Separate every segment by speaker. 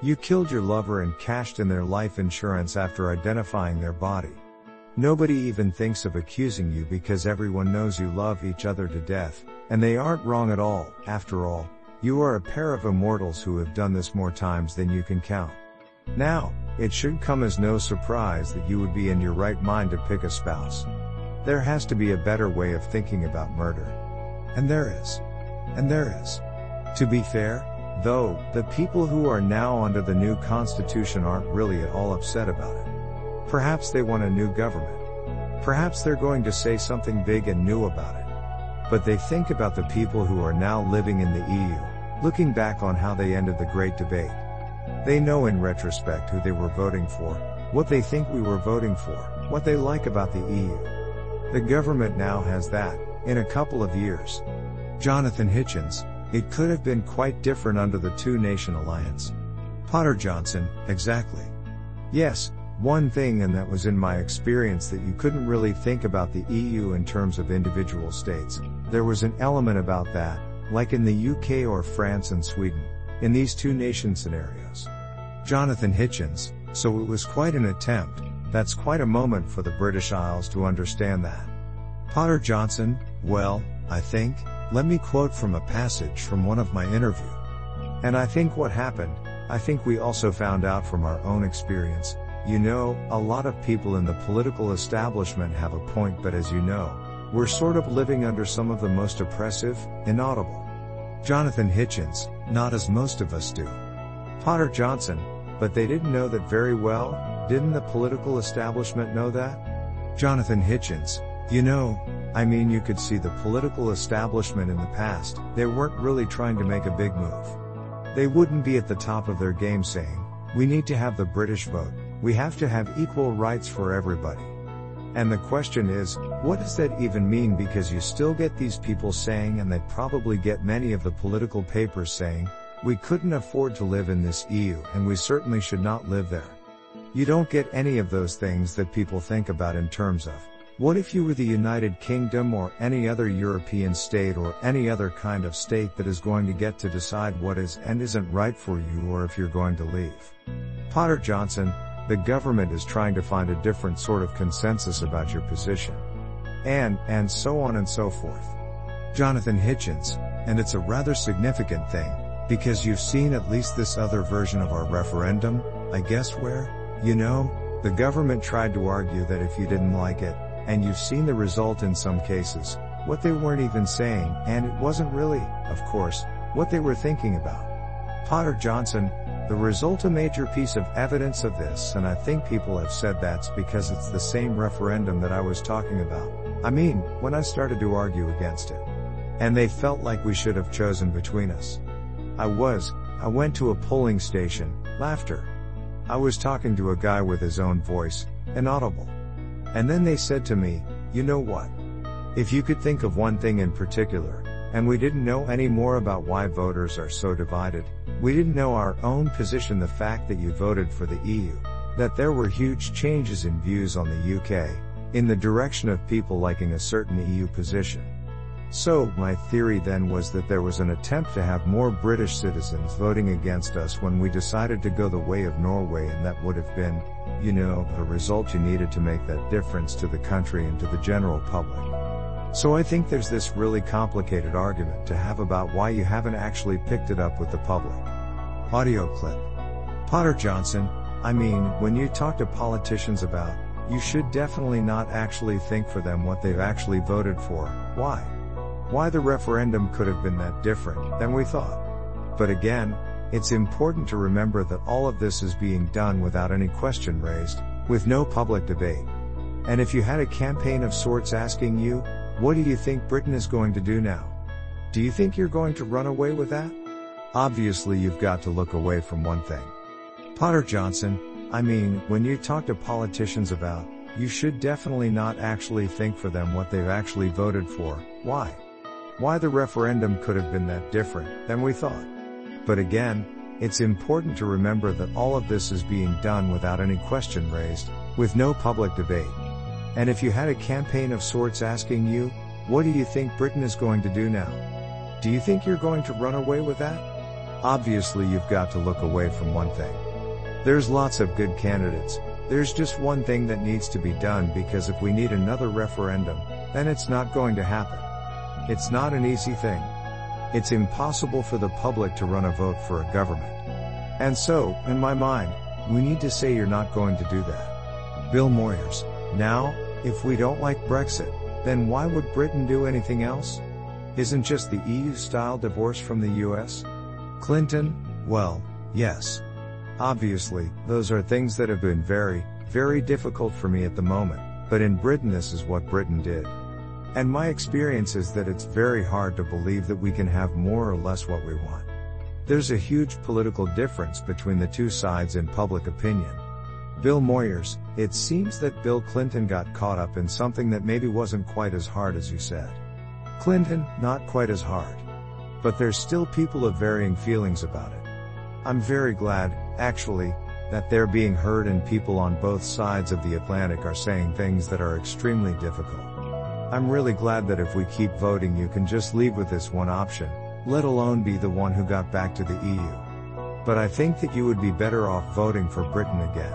Speaker 1: You killed your lover and cashed in their life insurance after identifying their body. Nobody even thinks of accusing you because everyone knows you love each other to death, and they aren't wrong at all. After all, you are a pair of immortals who have done this more times than you can count. Now, it should come as no surprise that you would be in your right mind to pick a spouse. There has to be a better way of thinking about murder. And there is. And there is. To be fair, Though, the people who are now under the new constitution aren't really at all upset about it. Perhaps they want a new government. Perhaps they're going to say something big and new about it. But they think about the people who are now living in the EU, looking back on how they ended the great debate. They know in retrospect who they were voting for, what they think we were voting for, what they like about the EU. The government now has that, in a couple of years. Jonathan Hitchens, it could have been quite different under the two nation alliance. Potter Johnson, exactly. Yes, one thing and that was in my experience that you couldn't really think about the EU in terms of individual states. There was an element about that, like in the UK or France and Sweden, in these two nation scenarios. Jonathan Hitchens, so it was quite an attempt, that's quite a moment for the British Isles to understand that. Potter Johnson, well, I think, let me quote from a passage from one of my interview. And I think what happened, I think we also found out from our own experience. You know, a lot of people in the political establishment have a point, but as you know, we're sort of living under some of the most oppressive, inaudible. Jonathan Hitchens, not as most of us do. Potter Johnson, but they didn't know that very well, didn't the political establishment know that? Jonathan Hitchens, you know, I mean you could see the political establishment in the past, they weren't really trying to make a big move. They wouldn't be at the top of their game saying, we need to have the British vote, we have to have equal rights for everybody. And the question is, what does that even mean because you still get these people saying and they probably get many of the political papers saying, we couldn't afford to live in this EU and we certainly should not live there. You don't get any of those things that people think about in terms of, what if you were the United Kingdom or any other European state or any other kind of state that is going to get to decide what is and isn't right for you or if you're going to leave? Potter Johnson, the government is trying to find a different sort of consensus about your position. And, and so on and so forth. Jonathan Hitchens, and it's a rather significant thing, because you've seen at least this other version of our referendum, I guess where, you know, the government tried to argue that if you didn't like it, and you've seen the result in some cases, what they weren't even saying, and it wasn't really, of course, what they were thinking about. Potter Johnson, the result a major piece of evidence of this, and I think people have said that's because it's the same referendum that I was talking about. I mean, when I started to argue against it. And they felt like we should have chosen between us. I was, I went to a polling station, laughter. I was talking to a guy with his own voice, inaudible. And then they said to me, you know what? If you could think of one thing in particular, and we didn't know any more about why voters are so divided, we didn't know our own position the fact that you voted for the EU, that there were huge changes in views on the UK, in the direction of people liking a certain EU position. So, my theory then was that there was an attempt to have more British citizens voting against us when we decided to go the way of Norway and that would have been, you know, a result you needed to make that difference to the country and to the general public. So I think there's this really complicated argument to have about why you haven't actually picked it up with the public. Audio clip. Potter Johnson, I mean, when you talk to politicians about, you should definitely not actually think for them what they've actually voted for, why? Why the referendum could have been that different than we thought. But again, it's important to remember that all of this is being done without any question raised, with no public debate. And if you had a campaign of sorts asking you, what do you think Britain is going to do now? Do you think you're going to run away with that? Obviously, you've got to look away from one thing. Potter Johnson, I mean, when you talk to politicians about, you should definitely not actually think for them what they've actually voted for. Why? Why the referendum could have been that different than we thought. But again, it's important to remember that all of this is being done without any question raised, with no public debate. And if you had a campaign of sorts asking you, what do you think Britain is going to do now? Do you think you're going to run away with that? Obviously you've got to look away from one thing. There's lots of good candidates, there's just one thing that needs to be done because if we need another referendum, then it's not going to happen. It's not an easy thing. It's impossible for the public to run a vote for a government. And so, in my mind, we need to say you're not going to do that. Bill Moyers. Now, if we don't like Brexit, then why would Britain do anything else? Isn't just the EU style divorce from the US? Clinton? Well, yes. Obviously, those are things that have been very, very difficult for me at the moment, but in Britain this is what Britain did. And my experience is that it's very hard to believe that we can have more or less what we want. There's a huge political difference between the two sides in public opinion. Bill Moyers, it seems that Bill Clinton got caught up in something that maybe wasn't quite as hard as you said. Clinton, not quite as hard. But there's still people of varying feelings about it. I'm very glad, actually, that they're being heard and people on both sides of the Atlantic are saying things that are extremely difficult. I'm really glad that if we keep voting you can just leave with this one option, let alone be the one who got back to the EU. But I think that you would be better off voting for Britain again.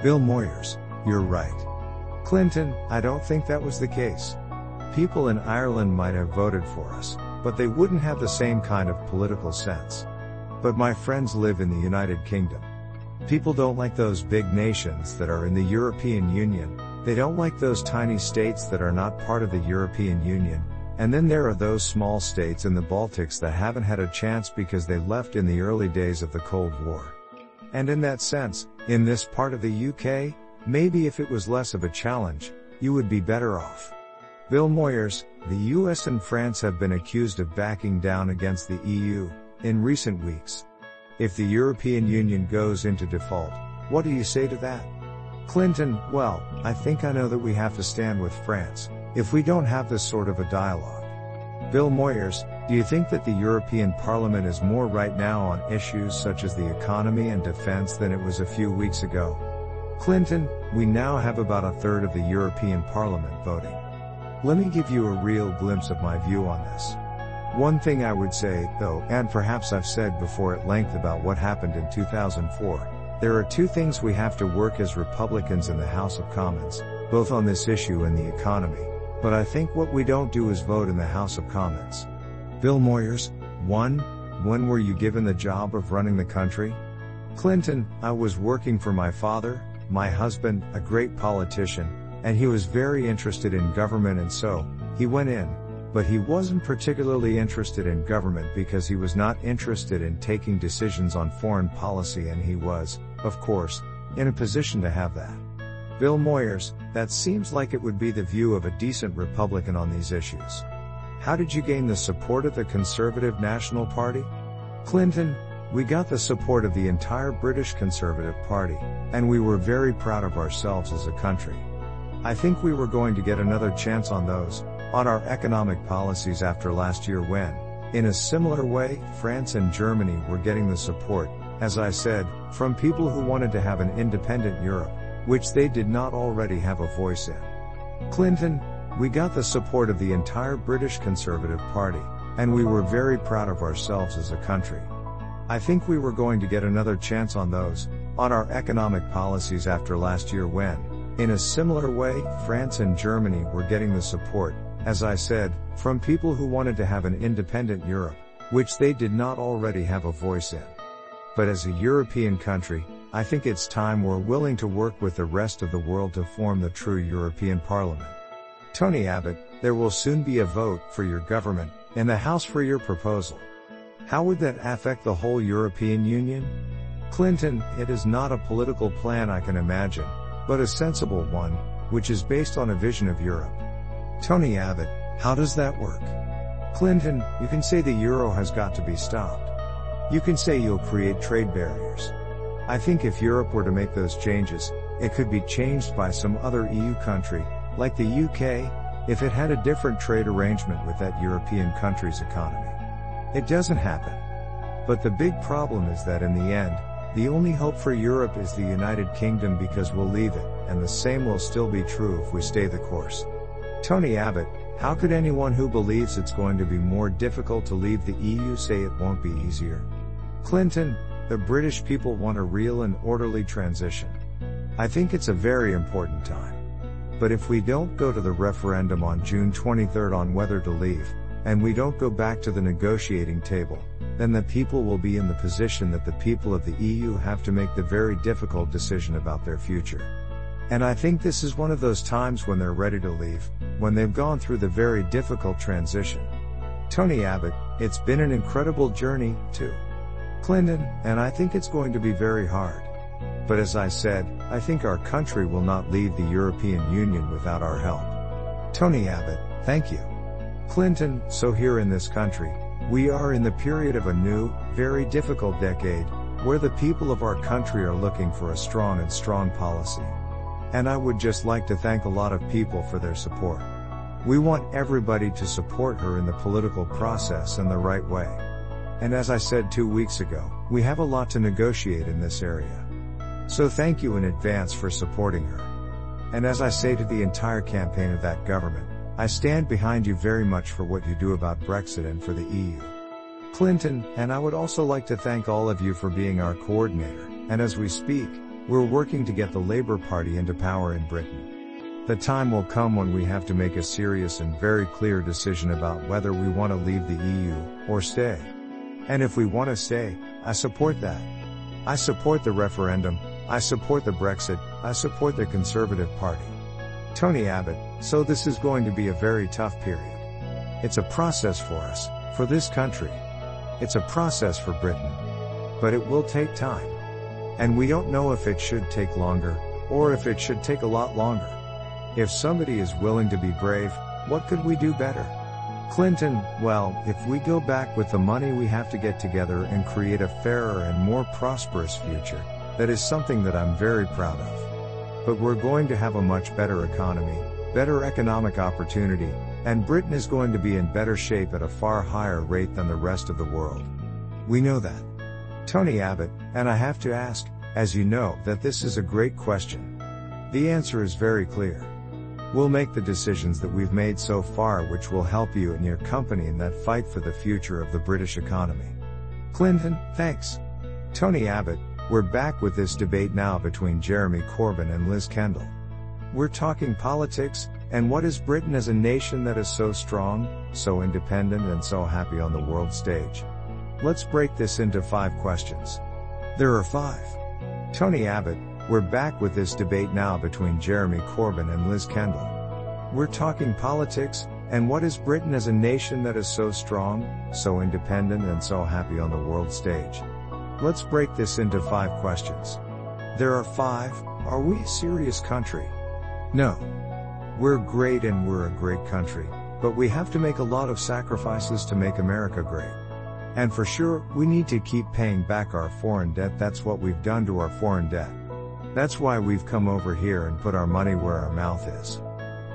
Speaker 1: Bill Moyers, you're right. Clinton, I don't think that was the case. People in Ireland might have voted for us, but they wouldn't have the same kind of political sense. But my friends live in the United Kingdom. People don't like those big nations that are in the European Union, they don't like those tiny states that are not part of the European Union, and then there are those small states in the Baltics that haven't had a chance because they left in the early days of the Cold War. And in that sense, in this part of the UK, maybe if it was less of a challenge, you would be better off. Bill Moyers, the US and France have been accused of backing down against the EU, in recent weeks. If the European Union goes into default, what do you say to that? Clinton, well, I think I know that we have to stand with France, if we don't have this sort of a dialogue. Bill Moyers, do you think that the European Parliament is more right now on issues such as the economy and defense than it was a few weeks ago? Clinton, we now have about a third of the European Parliament voting. Let me give you a real glimpse of my view on this. One thing I would say, though, and perhaps I've said before at length about what happened in 2004, there are two things we have to work as Republicans in the House of Commons, both on this issue and the economy. But I think what we don't do is vote in the House of Commons. Bill Moyers, 1. When were you given the job of running the country? Clinton, I was working for my father, my husband, a great politician, and he was very interested in government and so, he went in, but he wasn't particularly interested in government because he was not interested in taking decisions on foreign policy and he was, of course, in a position to have that. Bill Moyers, that seems like it would be the view of a decent Republican on these issues. How did you gain the support of the Conservative National Party? Clinton, we got the support of the entire British Conservative Party, and we were very proud of ourselves as a country. I think we were going to get another chance on those, on our economic policies after last year when, in a similar way, France and Germany were getting the support, as I said, from people who wanted to have an independent Europe, which they did not already have a voice in. Clinton, we got the support of the entire British Conservative Party, and we were very proud of ourselves as a country. I think we were going to get another chance on those, on our economic policies after last year when, in a similar way, France and Germany were getting the support, as I said, from people who wanted to have an independent Europe, which they did not already have a voice in. But as a European country, I think it's time we're willing to work with the rest of the world to form the true European Parliament. Tony Abbott, there will soon be a vote for your government, in the House for your proposal. How would that affect the whole European Union? Clinton, it is not a political plan I can imagine, but a sensible one, which is based on a vision of Europe. Tony Abbott, how does that work? Clinton, you can say the euro has got to be stopped. You can say you'll create trade barriers. I think if Europe were to make those changes, it could be changed by some other EU country, like the UK, if it had a different trade arrangement with that European country's economy. It doesn't happen. But the big problem is that in the end, the only hope for Europe is the United Kingdom because we'll leave it, and the same will still be true if we stay the course. Tony Abbott, how could anyone who believes it's going to be more difficult to leave the EU say it won't be easier? Clinton, the British people want a real and orderly transition. I think it's a very important time. But if we don't go to the referendum on June 23 on whether to leave, and we don't go back to the negotiating table, then the people will be in the position that the people of the EU have to make the very difficult decision about their future. And I think this is one of those times when they're ready to leave, when they've gone through the very difficult transition. Tony Abbott, it's been an incredible journey, too. Clinton, and I think it's going to be very hard. But as I said, I think our country will not leave the European Union without our help. Tony Abbott, thank you. Clinton, so here in this country, we are in the period of a new, very difficult decade, where the people of our country are looking for a strong and strong policy. And I would just like to thank a lot of people for their support. We want everybody to support her in the political process in the right way. And as I said two weeks ago, we have a lot to negotiate in this area. So thank you in advance for supporting her. And as I say to the entire campaign of that government, I stand behind you very much for what you do about Brexit and for the EU. Clinton, and I would also like to thank all of you for being our coordinator, and as we speak, we're working to get the Labour Party into power in Britain. The time will come when we have to make a serious and very clear decision about whether we want to leave the EU, or stay. And if we want to stay, I support that. I support the referendum, I support the Brexit, I support the Conservative Party. Tony Abbott, so this is going to be a very tough period. It's a process for us, for this country. It's a process for Britain. But it will take time. And we don't know if it should take longer, or if it should take a lot longer. If somebody is willing to be brave, what could we do better? Clinton, well, if we go back with the money we have to get together and create a fairer and more prosperous future, that is something that I'm very proud of. But we're going to have a much better economy, better economic opportunity, and Britain is going to be in better shape at a far higher rate than the rest of the world. We know that. Tony Abbott, and I have to ask, as you know, that this is a great question. The answer is very clear. We'll make the decisions that we've made so far which will help you and your company in that fight for the future of the British economy. Clinton, thanks. Tony Abbott, we're back with this debate now between Jeremy Corbyn and Liz Kendall. We're talking politics, and what is Britain as a nation that is so strong, so independent and so happy on the world stage? Let's break this into five questions. There are five. Tony Abbott, we're back with this debate now between Jeremy Corbyn and Liz Kendall. We're talking politics, and what is Britain as a nation that is so strong, so independent and so happy on the world stage? Let's break this into five questions. There are five. Are we a serious country? No. We're great and we're a great country, but we have to make a lot of sacrifices to make America great. And for sure, we need to keep paying back our foreign debt. That's what we've done to our foreign debt. That's why we've come over here and put our money where our mouth is.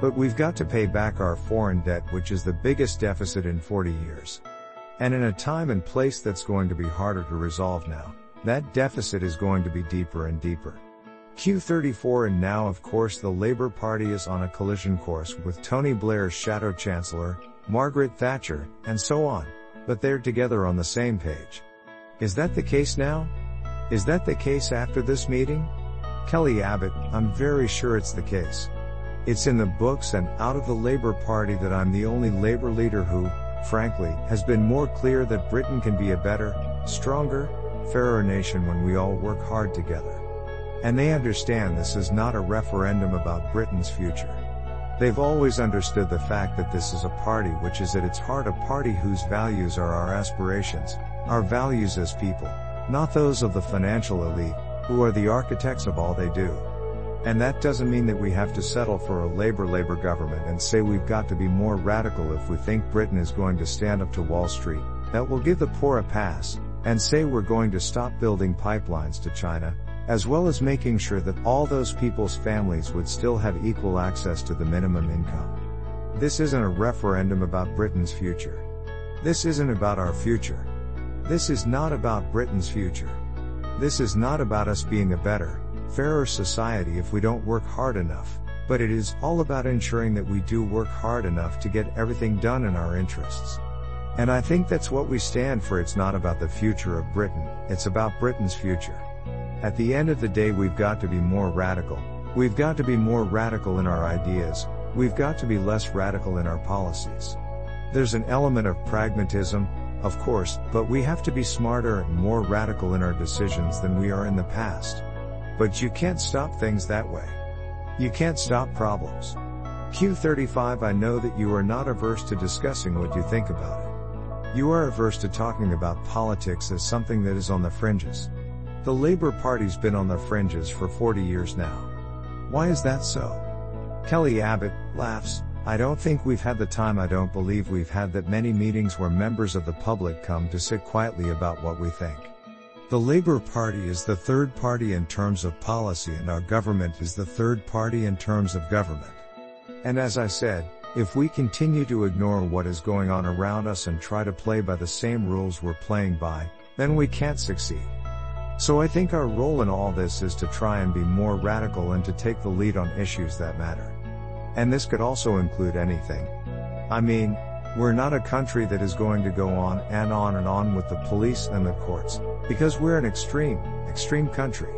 Speaker 1: But we've got to pay back our foreign debt, which is the biggest deficit in 40 years. And in a time and place that's going to be harder to resolve now, that deficit is going to be deeper and deeper. Q34 and now of course the Labour Party is on a collision course with Tony Blair's shadow chancellor, Margaret Thatcher, and so on, but they're together on the same page. Is that the case now? Is that the case after this meeting? Kelly Abbott, I'm very sure it's the case. It's in the books and out of the Labour Party that I'm the only Labour leader who, frankly, has been more clear that Britain can be a better, stronger, fairer nation when we all work hard together. And they understand this is not a referendum about Britain's future. They've always understood the fact that this is a party which is at its heart a party whose values are our aspirations, our values as people, not those of the financial elite, who are the architects of all they do. And that doesn't mean that we have to settle for a labor-labor government and say we've got to be more radical if we think Britain is going to stand up to Wall Street, that will give the poor a pass, and say we're going to stop building pipelines to China, as well as making sure that all those people's families would still have equal access to the minimum income. This isn't a referendum about Britain's future. This isn't about our future. This is not about Britain's future. This is not about us being a better, fairer society if we don't work hard enough, but it is all about ensuring that we do work hard enough to get everything done in our interests. And I think that's what we stand for. It's not about the future of Britain, it's about Britain's future. At the end of the day, we've got to be more radical. We've got to be more radical in our ideas. We've got to be less radical in our policies. There's an element of pragmatism, of course, but we have to be smarter and more radical in our decisions than we are in the past. But you can't stop things that way. You can't stop problems. Q35 I know that you are not averse to discussing what you think about it. You are averse to talking about politics as something that is on the fringes. The Labour Party's been on the fringes for 40 years now. Why is that so? Kelly Abbott laughs. I don't think we've had the time I don't believe we've had that many meetings where members of the public come to sit quietly about what we think. The Labour Party is the third party in terms of policy and our government is the third party in terms of government. And as I said, if we continue to ignore what is going on around us and try to play by the same rules we're playing by, then we can't succeed. So I think our role in all this is to try and be more radical and to take the lead on issues that matter. And this could also include anything. I mean, we're not a country that is going to go on and on and on with the police and the courts, because we're an extreme, extreme country.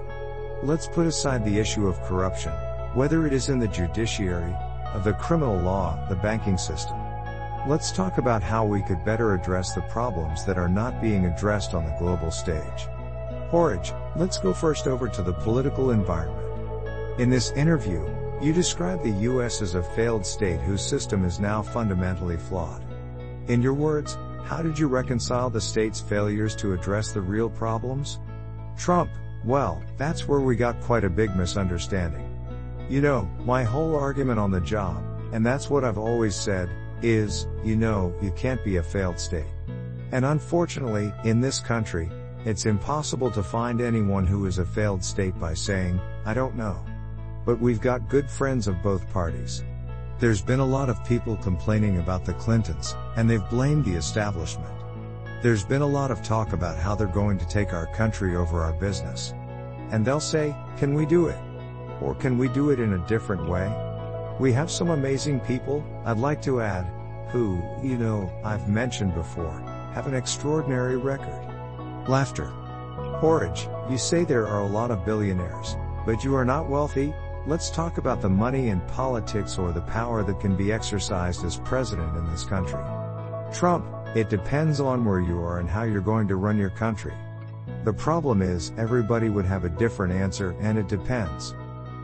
Speaker 1: Let's put aside the issue of corruption, whether it is in the judiciary, of the criminal law, the banking system. Let's talk about how we could better address the problems that are not being addressed on the global stage. Horridge, let's go first over to the political environment. In this interview, you describe the US as a failed state whose system is now fundamentally flawed. In your words, how did you reconcile the state's failures to address the real problems? Trump, well, that's where we got quite a big misunderstanding. You know, my whole argument on the job, and that's what I've always said, is, you know, you can't be a failed state. And unfortunately, in this country, it's impossible to find anyone who is a failed state by saying, I don't know. But we've got good friends of both parties. There's been a lot of people complaining about the Clintons, and they've blamed the establishment. There's been a lot of talk about how they're going to take our country over our business. And they'll say, can we do it? Or can we do it in a different way? We have some amazing people, I'd like to add, who, you know, I've mentioned before, have an extraordinary record. Laughter. Horridge, you say there are a lot of billionaires, but you are not wealthy? Let's talk about the money in politics or the power that can be exercised as president in this country. Trump, it depends on where you are and how you're going to run your country. The problem is, everybody would have a different answer, and it depends.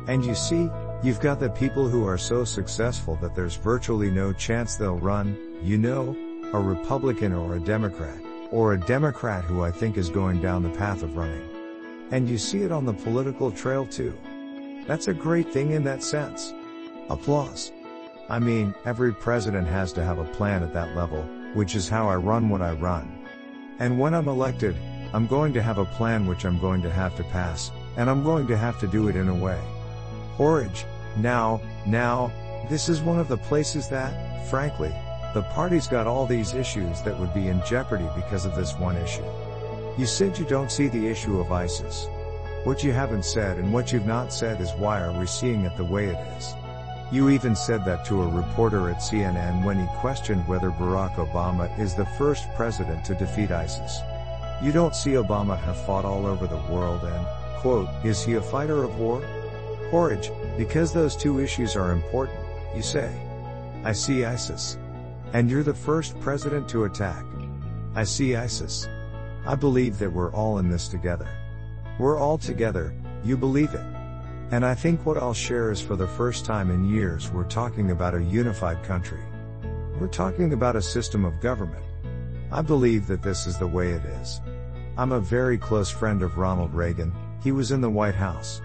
Speaker 1: And you see, you've got the people who are so successful that there's virtually no chance they'll run, you know, a Republican or a Democrat or a Democrat who I think is going down the path of running. And you see it on the political trail too. That's a great thing in that sense. Applause. I mean, every president has to have a plan at that level, which is how I run what I run. And when I'm elected, I'm going to have a plan which I'm going to have to pass, and I'm going to have to do it in a way. Horridge, now, now, this is one of the places that, frankly, the party's got all these issues that would be in jeopardy because of this one issue. You said you don't see the issue of ISIS. What you haven't said and what you've not said is why are we seeing it the way it is. You even said that to a reporter at CNN when he questioned whether Barack Obama is the first president to defeat ISIS. You don't see Obama have fought all over the world and, quote, is he a fighter of war? Horridge, because those two issues are important, you say. I see ISIS. And you're the first president to attack. I see ISIS. I believe that we're all in this together. We're all together, you believe it. And I think what I'll share is for the first time in years we're talking about a unified country. We're talking about a system of government. I believe that this is the way it is. I'm a very close friend of Ronald Reagan, he was in the White House.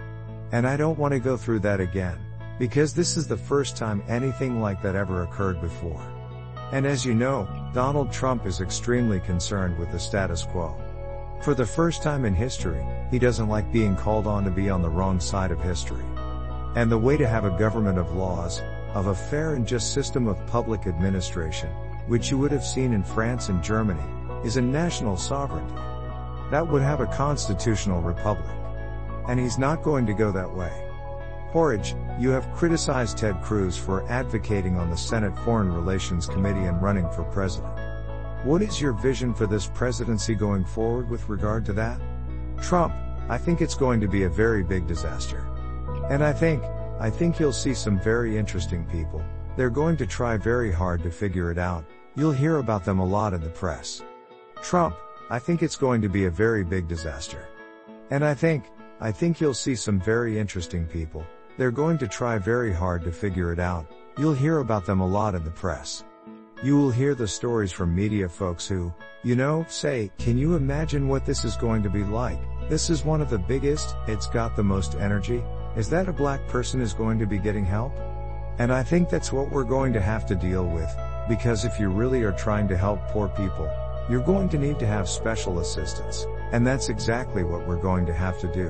Speaker 1: And I don't want to go through that again, because this is the first time anything like that ever occurred before. And as you know, Donald Trump is extremely concerned with the status quo. For the first time in history, he doesn't like being called on to be on the wrong side of history. And the way to have a government of laws, of a fair and just system of public administration, which you would have seen in France and Germany, is a national sovereignty. That would have a constitutional republic. And he's not going to go that way. Porridge, you have criticized Ted Cruz for advocating on the Senate Foreign Relations Committee and running for president. What is your vision for this presidency going forward with regard to that? Trump, I think it's going to be a very big disaster. And I think, I think you'll see some very interesting people. They're going to try very hard to figure it out. You'll hear about them a lot in the press. Trump, I think it's going to be a very big disaster. And I think, I think you'll see some very interesting people. They're going to try very hard to figure it out. You'll hear about them a lot in the press. You will hear the stories from media folks who, you know, say, can you imagine what this is going to be like? This is one of the biggest, it's got the most energy. Is that a black person is going to be getting help? And I think that's what we're going to have to deal with, because if you really are trying to help poor people, you're going to need to have special assistance. And that's exactly what we're going to have to do.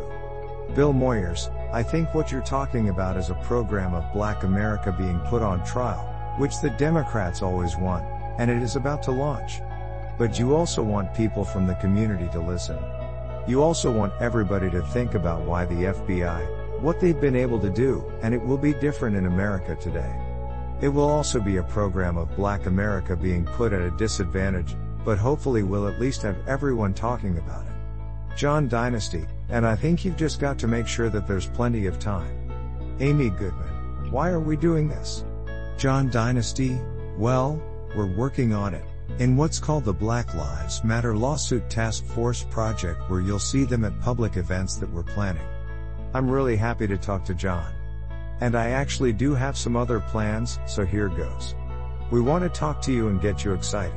Speaker 1: Bill Moyers, I think what you're talking about is a program of black America being put on trial which the Democrats always want, and it is about to launch. But you also want people from the community to listen. You also want everybody to think about why the FBI, what they've been able to do, and it will be different in America today. It will also be a program of black America being put at a disadvantage, but hopefully we'll at least have everyone talking about it. John Dynasty, and I think you've just got to make sure that there's plenty of time. Amy Goodman, why are we doing this? John Dynasty? Well, we're working on it. In what's called the Black Lives Matter Lawsuit Task Force Project, where you'll see them at public events that we're planning. I'm really happy to talk to John. And I actually do have some other plans, so here goes. We want to talk to you and get you excited.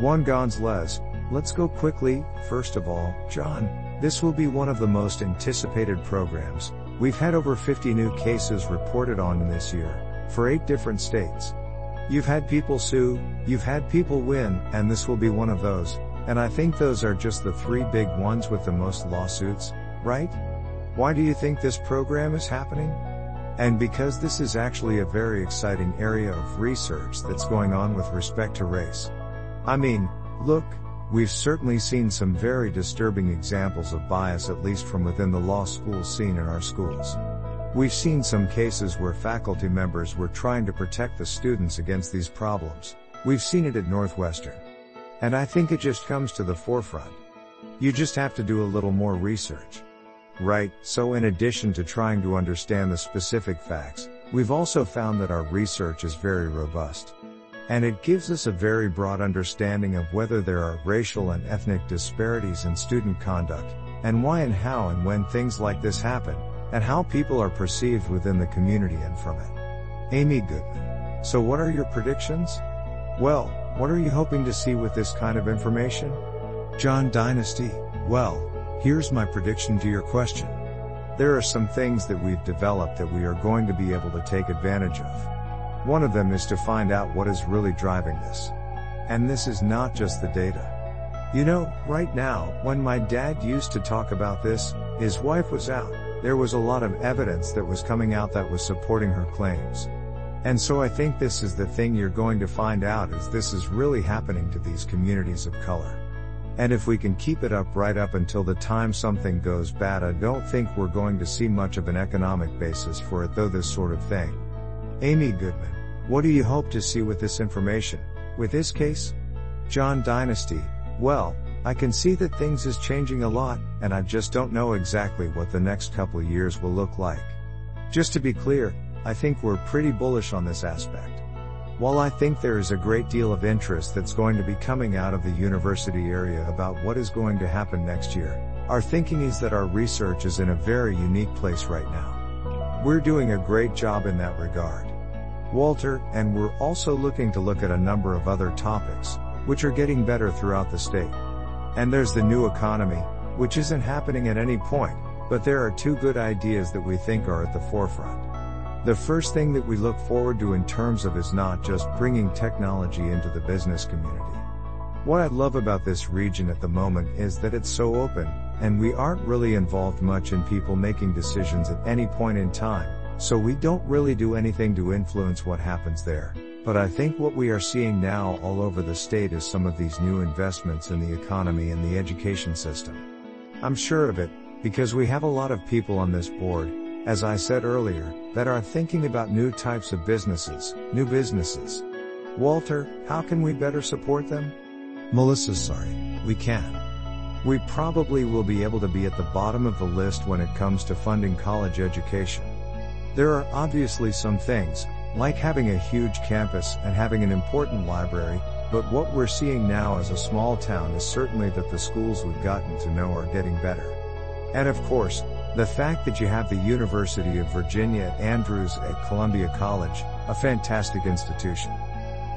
Speaker 1: Juan Gonzalez, let's go quickly. First of all, John, this will be one of the most anticipated programs. We've had over 50 new cases reported on this year for eight different states. You've had people sue, you've had people win, and this will be one of those, and I think those are just the three big ones with the most lawsuits, right? Why do you think this program is happening? And because this is actually a very exciting area of research that's going on with respect to race. I mean, look, we've certainly seen some very disturbing examples of bias at least from within the law school scene in our schools. We've seen some cases where faculty members were trying to protect the students against these problems. We've seen it at Northwestern. And I think it just comes to the forefront. You just have to do a little more research. Right, so in addition to trying to understand the specific facts, we've also found that our research is very robust. And it gives us a very broad understanding of whether there are racial and ethnic disparities in student conduct, and why and how and when things like this happen, and how people are perceived within the community and from it. Amy Goodman. So what are your predictions? Well, what are you hoping to see with this kind of information? John Dynasty. Well, here's my prediction to your question. There are some things that we've developed that we are going to be able to take advantage of. One of them is to find out what is really driving this. And this is not just the data. You know, right now, when my dad used to talk about this, his wife was out, there was a lot of evidence that was coming out that was supporting her claims. And so I think this is the thing you're going to find out is this is really happening to these communities of color. And if we can keep it up right up until the time something goes bad, I don't think we're going to see much of an economic basis for it though this sort of thing. Amy Goodman, what do you hope to see with this information? With this case? John Dynasty, well, I can see that things is changing a lot, and I just don't know exactly what the next couple years will look like. Just to be clear, I think we're pretty bullish on this aspect. While I think there is a great deal of interest that's going to be coming out of the university area about what is going to happen next year, our thinking is that our research is in a very unique place right now. We're doing a great job in that regard. Walter, and we're also looking to look at a number of other topics, which are getting better throughout the state. And there's the new economy, which isn't happening at any point, but there are two good ideas that we think are at the forefront. The first thing that we look forward to in terms of is not just bringing technology into the business community. What I love about this region at the moment is that it's so open, and we aren't really involved much in people making decisions at any point in time, so we don't really do anything to influence what happens there. But I think what we are seeing now all over the state is some of these new investments in the economy and the education system. I'm sure of it, because we have a lot of people on this board, as I said earlier, that are thinking about new types of businesses, new businesses. Walter, how can we better support them? Melissa, sorry, we can. We probably will be able to be at the bottom of the list when it comes to funding college education. There are obviously some things, like having a huge campus and having an important library, but what we're seeing now as a small town is certainly that the schools we've gotten to know are getting better. And of course, the fact that you have the University of Virginia Andrews at Columbia College, a fantastic institution.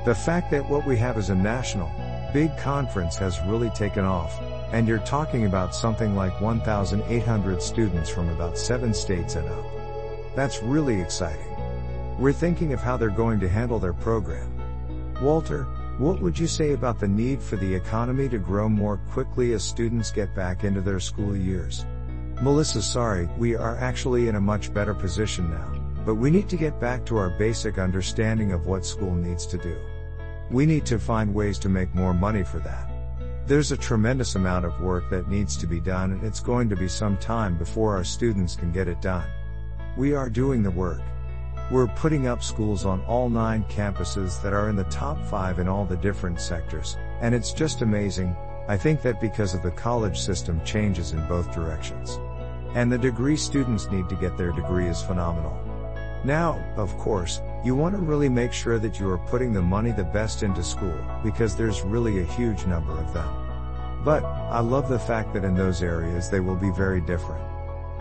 Speaker 1: The fact that what we have is a national, big conference has really taken off, and you're talking about something like 1,800 students from about seven states and up. That's really exciting. We're thinking of how they're going to handle their program. Walter, what would you say about the need for the economy to grow more quickly as students get back into their school years? Melissa, sorry, we are actually in a much better position now, but we need to get back to our basic understanding of what school needs to do. We need to find ways to make more money for that. There's a tremendous amount of work that needs to be done and it's going to be some time before our students can get it done. We are doing the work. We're putting up schools on all nine campuses that are in the top five in all the different sectors, and it's just amazing. I think that because of the college system changes in both directions. And the degree students need to get their degree is phenomenal. Now, of course, you want to really make sure that you are putting the money the best into school, because there's really a huge number of them. But, I love the fact that in those areas they will be very different.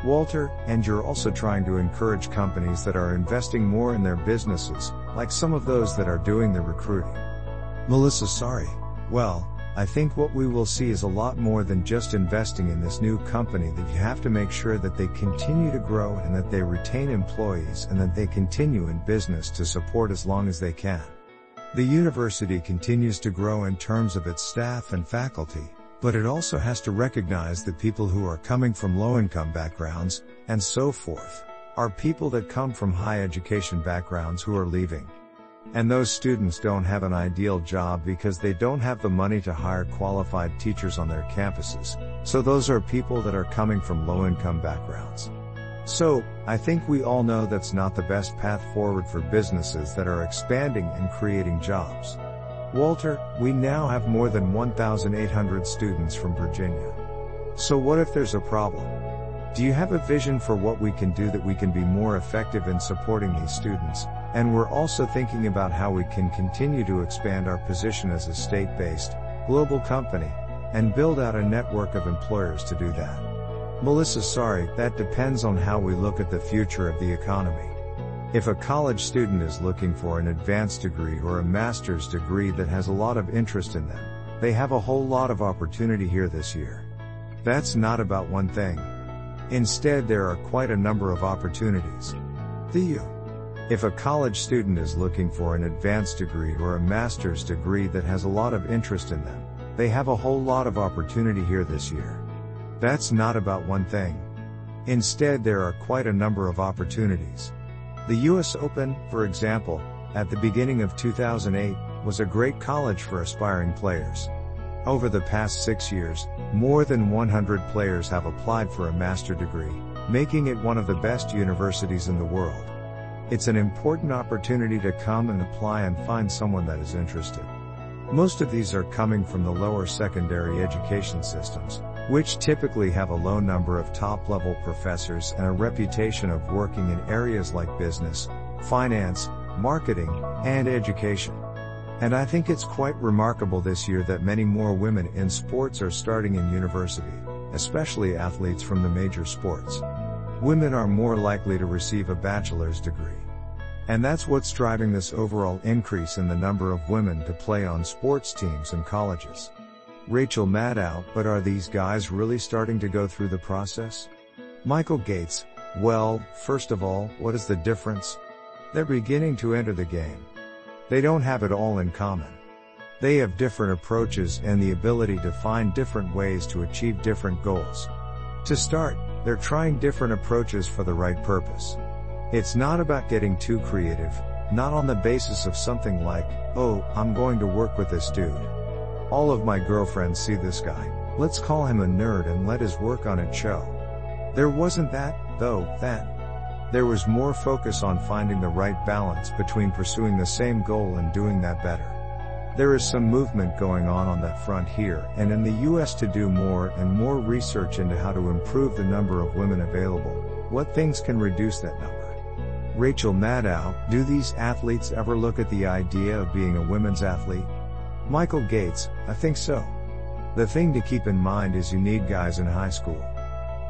Speaker 1: Walter, and you're also trying to encourage companies that are investing more in their businesses, like some of those that are doing the recruiting. Melissa, sorry. Well, I think what we will see is a lot more than just investing in this new company that you have to make sure that they continue to grow and that they retain employees and that they continue in business to support as long as they can. The university continues to grow in terms of its staff and faculty, but it also has to recognize that people who are coming from low income backgrounds, and so forth, are people that come from high education backgrounds who are leaving. And those students don't have an ideal job because they don't have the money to hire qualified teachers on their campuses. So those are people that are coming from low income backgrounds. So, I think we all know that's not the best path forward for businesses that are expanding and creating jobs. Walter, we now have more than 1,800 students from Virginia. So what if there's a problem? Do you have a vision for what we can do that we can be more effective in supporting these students? And we're also thinking about how we can continue to expand our position as a state-based, global company, and build out a network of employers to do that. Melissa, sorry, that depends on how we look at the future of the economy. If a college student is looking for an advanced degree or a master's degree that has a lot of interest in them, they have a whole lot of opportunity here this year. That's not about one thing. Instead, there are quite a number of opportunities. The U. If a college student is looking for an advanced degree or a master's degree that has a lot of interest in them, they have a whole lot of opportunity here this year. That's not about one thing. Instead, there are quite a number of opportunities. The US Open, for example, at the beginning of 2008, was a great college for aspiring players. Over the past six years, more than 100 players have applied for a master degree, making it one of the best universities in the world. It's an important opportunity to come and apply and find someone that is interested. Most of these are coming from the lower secondary education systems, which typically have a low number of top level professors and a reputation of working in areas like business, finance, marketing, and education. And I think it's quite remarkable this year that many more women in sports are starting in university, especially athletes from the major sports. Women are more likely to receive a bachelor's degree. And that's what's driving this overall increase in the number of women to play on sports teams and colleges. Rachel Maddow, but are these guys really starting to go through the process? Michael Gates, well, first of all, what is the difference? They're beginning to enter the game. They don't have it all in common. They have different approaches and the ability to find different ways to achieve different goals. To start, they're trying different approaches for the right purpose. It's not about getting too creative, not on the basis of something like, oh, I'm going to work with this dude. All of my girlfriends see this guy, let's call him a nerd and let his work on it show. There wasn't that, though, then. There was more focus on finding the right balance between pursuing the same goal and doing that better. There is some movement going on on that front here and in the US to do more and more research into how to improve the number of women available. What things can reduce that number? Rachel Maddow, do these athletes ever look at the idea of being a women's athlete? Michael Gates, I think so. The thing to keep in mind is you need guys in high school.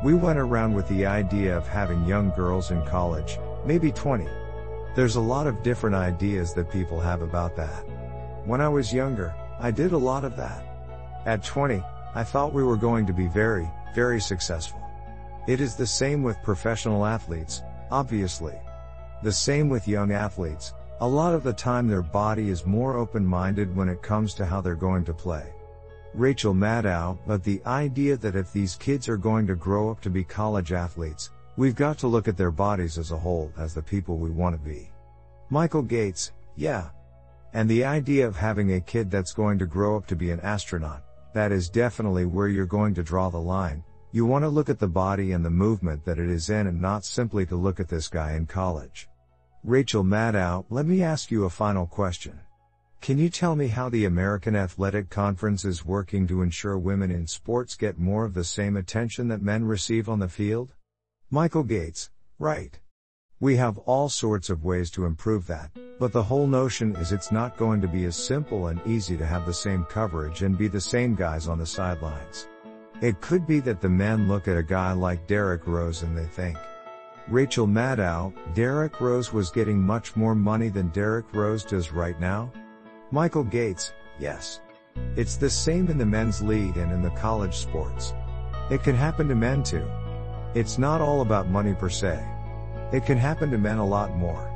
Speaker 1: We went around with the idea of having young girls in college, maybe 20. There's a lot of different ideas that people have about that. When I was younger, I did a lot of that. At 20, I thought we were going to be very, very successful. It is the same with professional athletes, obviously. The same with young athletes, a lot of the time their body is more open-minded when it comes to how they're going to play. Rachel Maddow, but the idea that if these kids are going to grow up to be college athletes, we've got to look at their bodies as a whole as the people we want to be. Michael Gates, yeah, and the idea of having a kid that's going to grow up to be an astronaut, that is definitely where you're going to draw the line. You want to look at the body and the movement that it is in and not simply to look at this guy in college. Rachel Maddow, let me ask you a final question. Can you tell me how the American Athletic Conference is working to ensure women in sports get more of the same attention that men receive on the field? Michael Gates, right. We have all sorts of ways to improve that, but the whole notion is it's not going to be as simple and easy to have the same coverage and be the same guys on the sidelines. It could be that the men look at a guy like Derrick Rose and they think, Rachel Maddow, Derrick Rose was getting much more money than Derrick Rose does right now? Michael Gates, yes. It's the same in the men's league and in the college sports. It can happen to men too. It's not all about money per se. It can happen to men a lot more.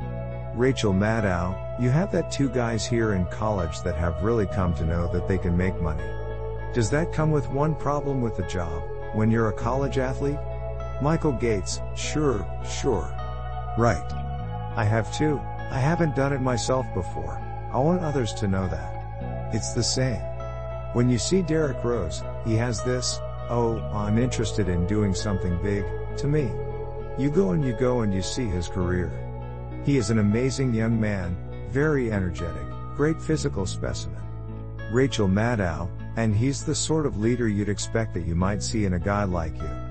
Speaker 1: Rachel Maddow, you have that two guys here in college that have really come to know that they can make money. Does that come with one problem with the job, when you're a college athlete? Michael Gates, sure, sure. Right. I have too, I haven't done it myself before, I want others to know that. It's the same. When you see Derrick Rose, he has this, oh, I'm interested in doing something big, to me. You go and you go and you see his career. He is an amazing young man, very energetic, great physical specimen. Rachel Maddow, and he's the sort of leader you'd expect that you might see in a guy like you.